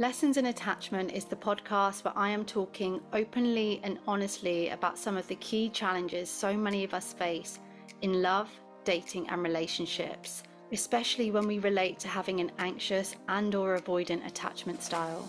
Lessons in Attachment is the podcast where I am talking openly and honestly about some of the key challenges so many of us face in love, dating and relationships, especially when we relate to having an anxious and or avoidant attachment style.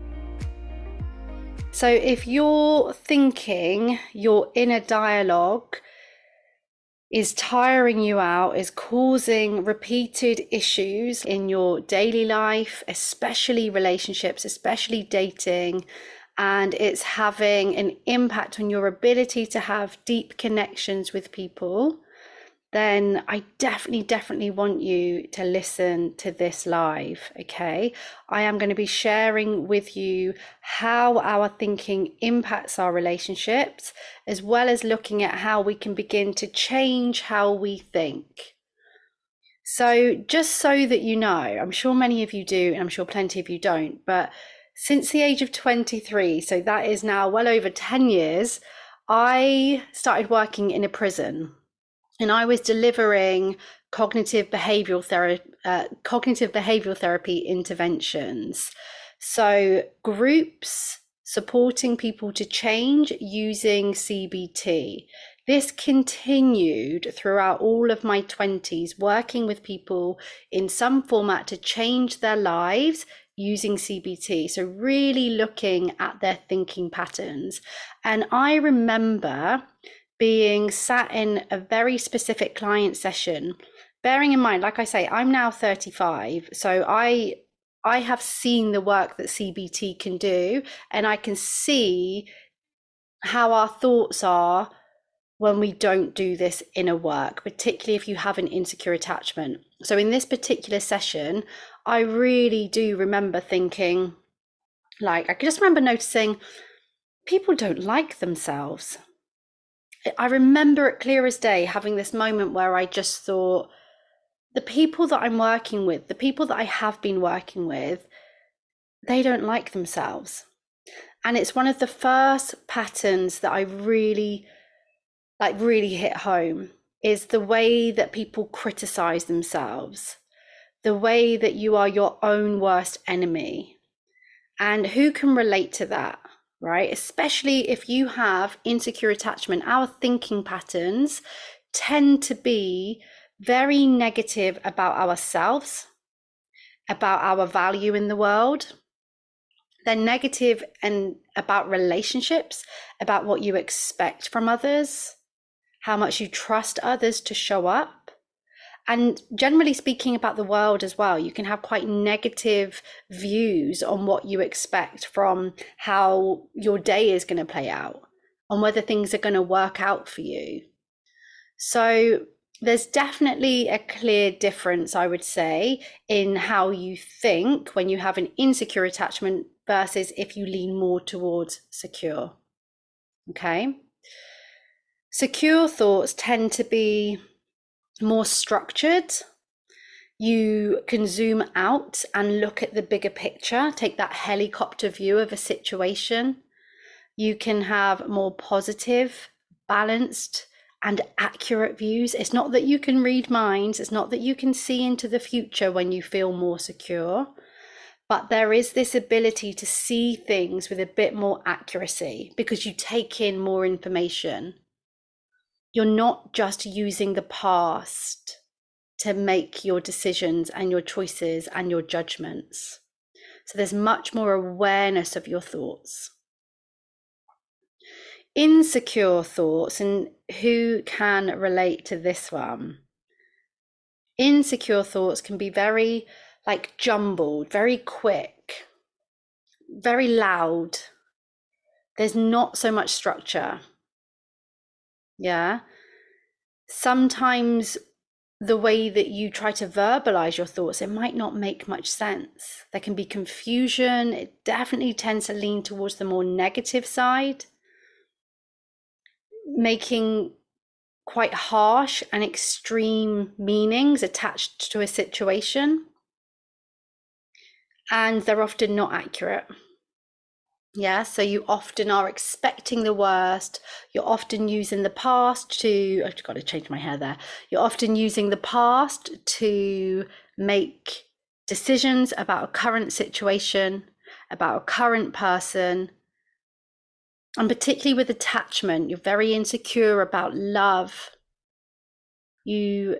So if you're thinking your inner dialogue is tiring you out, is causing repeated issues in your daily life, especially relationships, especially dating, and it's having an impact on your ability to have deep connections with people, then I definitely, definitely want you to listen to this live. Okay. I am going to be sharing with you how our thinking impacts our relationships, as well as looking at how we can begin to change how we think. So, just so that you know, I'm sure many of you do, and I'm sure plenty of you don't, but since the age of 23, so that is now well over 10 years, I started working in a prison and I was delivering cognitive behavioral therapy, uh, cognitive behavioral therapy interventions. So groups supporting people to change using CBT. This continued throughout all of my 20s, working with people in some format to change their lives using CBT. So, really looking at their thinking patterns. And I remember being sat in a very specific client session. Bearing in mind like i say i'm now 35 so i i have seen the work that cbt can do and i can see how our thoughts are when we don't do this inner work particularly if you have an insecure attachment. So in this particular session i really do remember thinking like i just remember noticing people don't like themselves I remember it clear as day having this moment where I just thought, the people that I'm working with, the people that I have been working with, they don't like themselves. And it's one of the first patterns that I really, like, really hit home is the way that people criticize themselves, the way that you are your own worst enemy. And who can relate to that? Right? Especially if you have insecure attachment, our thinking patterns tend to be very negative about ourselves, about our value in the world. They're negative and about relationships, about what you expect from others, how much you trust others to show up and generally speaking about the world as well you can have quite negative views on what you expect from how your day is going to play out on whether things are going to work out for you. So there's definitely a clear difference i would say in how you think when you have an insecure attachment versus if you lean more towards secure okay? Secure thoughts tend to be more structured. You can zoom out and look at the bigger picture, take that helicopter view of a situation. You can have more positive, balanced, and accurate views. It's not that you can read minds, it's not that you can see into the future when you feel more secure, but there is this ability to see things with a bit more accuracy because you take in more information you're not just using the past to make your decisions and your choices and your judgments. So there's much more awareness of your thoughts. Insecure thoughts, and who can relate to this one? Insecure thoughts can be very like jumbled, very quick, very loud. There's not so much structure. Yeah. Sometimes the way that you try to verbalize your thoughts, it might not make much sense. There can be confusion. It definitely tends to lean towards the more negative side, making quite harsh and extreme meanings attached to a situation. And they're often not accurate. Yeah, so you often are expecting the worst. You're often using the past to, I've got to change my hair there. You're often using the past to make decisions about a current situation, about a current person. And particularly with attachment, you're very insecure about love. You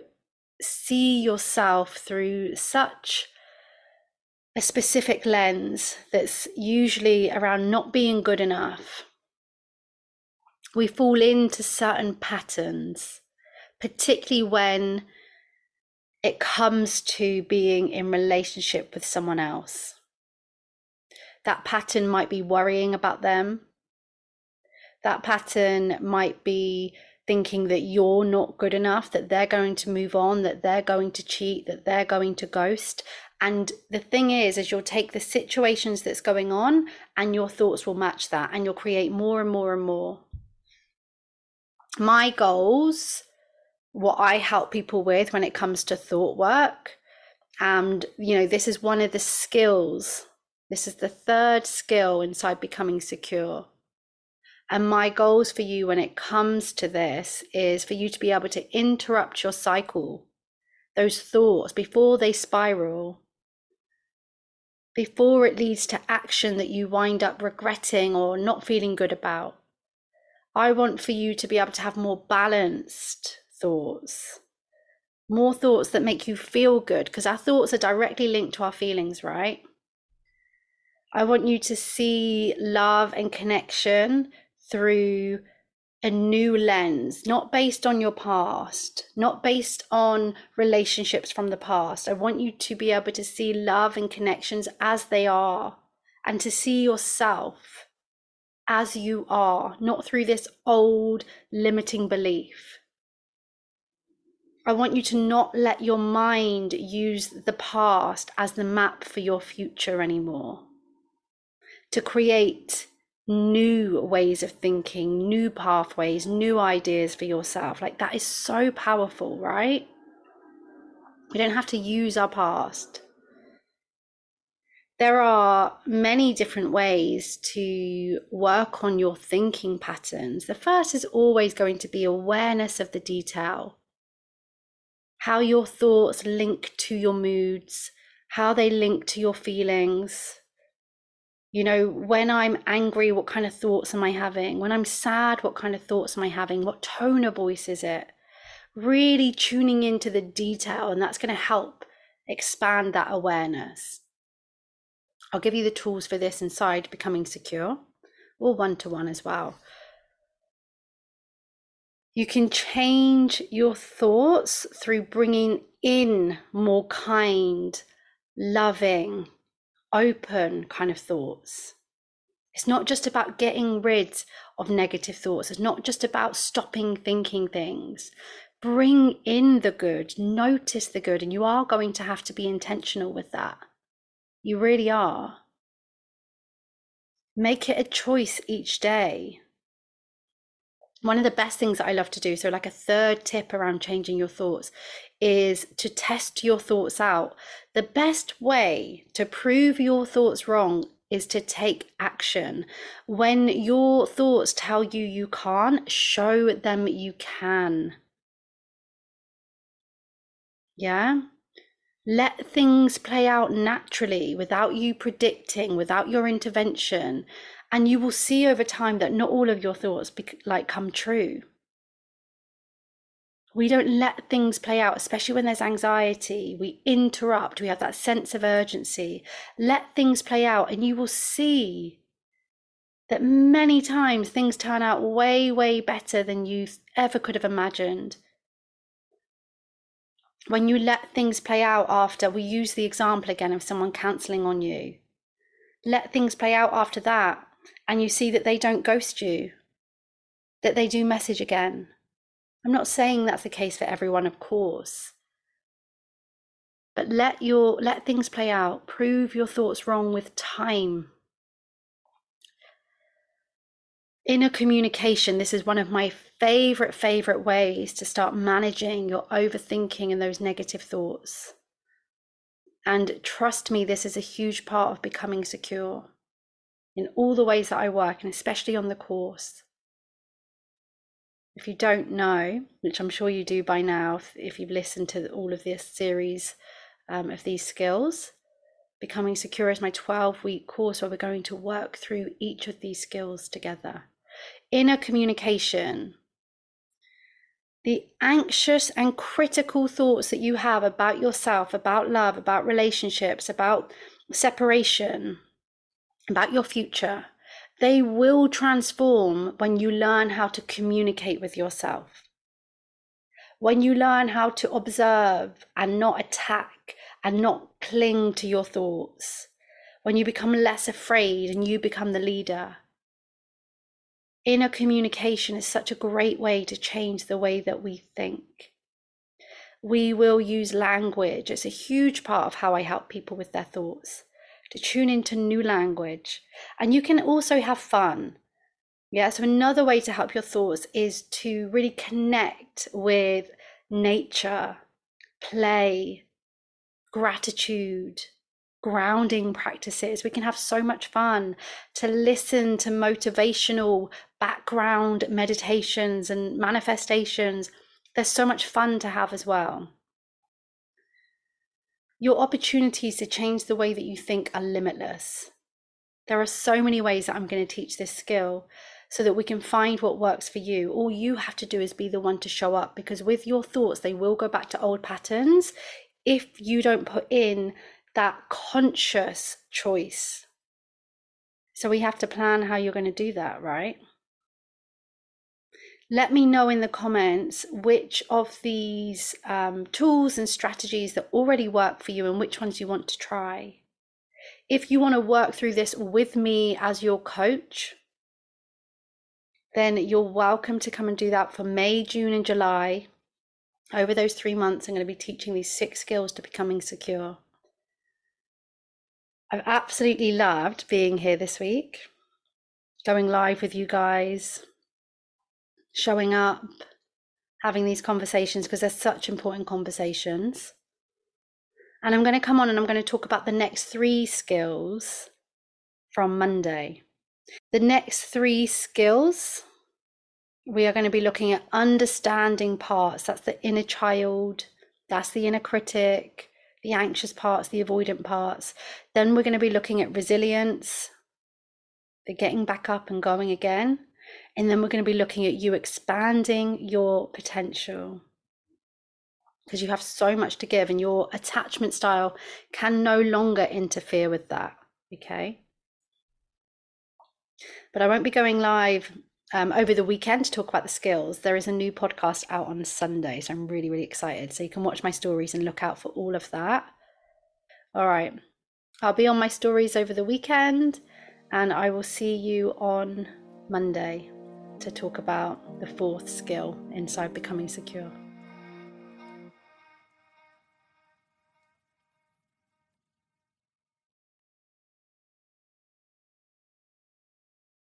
see yourself through such a specific lens that's usually around not being good enough. We fall into certain patterns, particularly when it comes to being in relationship with someone else. That pattern might be worrying about them. That pattern might be thinking that you're not good enough, that they're going to move on, that they're going to cheat, that they're going to ghost. And the thing is, is you'll take the situations that's going on and your thoughts will match that and you'll create more and more and more. My goals, what I help people with when it comes to thought work, and you know, this is one of the skills. This is the third skill inside becoming secure. And my goals for you when it comes to this is for you to be able to interrupt your cycle, those thoughts before they spiral before it leads to action that you wind up regretting or not feeling good about. I want for you to be able to have more balanced thoughts, more thoughts that make you feel good, because our thoughts are directly linked to our feelings, right? I want you to see love and connection through a new lens, not based on your past, not based on relationships from the past. I want you to be able to see love and connections as they are and to see yourself as you are, not through this old limiting belief. I want you to not let your mind use the past as the map for your future anymore. To create new ways of thinking, new pathways, new ideas for yourself. Like that is so powerful, right? We don't have to use our past. There are many different ways to work on your thinking patterns. The first is always going to be awareness of the detail, how your thoughts link to your moods, how they link to your feelings, you know, when I'm angry, what kind of thoughts am I having? When I'm sad, what kind of thoughts am I having? What tone of voice is it? Really tuning into the detail, and that's going to help expand that awareness. I'll give you the tools for this inside Becoming Secure or one to one as well. You can change your thoughts through bringing in more kind, loving, open kind of thoughts. It's not just about getting rid of negative thoughts. It's not just about stopping thinking things. Bring in the good, notice the good, and you are going to have to be intentional with that. You really are. Make it a choice each day. One of the best things that I love to do, so like a third tip around changing your thoughts, is to test your thoughts out. The best way to prove your thoughts wrong is to take action. When your thoughts tell you you can't, show them you can. Yeah? Let things play out naturally without you predicting, without your intervention. And you will see over time that not all of your thoughts be- like come true we don't let things play out, especially when there's anxiety. We interrupt, we have that sense of urgency. Let things play out, and you will see that many times things turn out way, way better than you ever could have imagined. When you let things play out after, we use the example again of someone cancelling on you. Let things play out after that, and you see that they don't ghost you, that they do message again. I'm not saying that's the case for everyone, of course, but let your let things play out. Prove your thoughts wrong with time. Inner communication. This is one of my favorite favorite ways to start managing your overthinking and those negative thoughts. And trust me this is a huge part of becoming secure in all the ways that i work and especially on the course if you don't know which i'm sure you do by now if, you've listened to all of this series um, of these skills. Becoming Secure is my 12 week course where we're going to work through each of these skills together. Inner communication, the anxious and critical thoughts that you have about yourself, about love, about relationships, about separation, about your future, they will transform when you learn how to communicate with yourself. When you learn how to observe and not attack and not cling to your thoughts, when you become less afraid and you become the leader. Inner communication is such a great way to change the way that we think. We will use language. It's a huge part of how I help people with their thoughts to tune into new language. And you can also have fun. Yeah, so another way to help your thoughts is to really connect with nature, play, gratitude, grounding practices. We can have so much fun to listen to motivational background meditations and manifestations. There's so much fun to have as well. Your opportunities to change the way that you think are limitless. There are so many ways that I'm going to teach this skill so that we can find what works for you. All you have to do is be the one to show up because with your thoughts, they will go back to old patterns if you don't put in that conscious choice. So we have to plan how you're going to do that, right? Let me know in the comments which of these um, tools and strategies that already work for you and which ones you want to try. If you want to work through this with me as your coach, then you're welcome to come and do that for May, June, and July. Over those three months, I'm going to be teaching these six skills to becoming secure. I've absolutely loved being here this week, going live with you guys, showing up, having these conversations because they're such important conversations. And I'm going to come on and I'm going to talk about the next three skills from Monday. The next three skills we are going to be looking at understanding parts. That's the inner child, that's the inner critic, the anxious parts, the avoidant parts. Then we're going to be looking at resilience, the getting back up and going again. And then we're going to be looking at you expanding your potential because you have so much to give, and your attachment style can no longer interfere with that. Okay. But I won't be going live um, over the weekend to talk about the skills. There is a new podcast out on Sunday, so I'm really, really excited. So you can watch my stories and look out for all of that. All right. I'll be on my stories over the weekend, and I will see you on Monday to talk about the fourth skill inside becoming secure.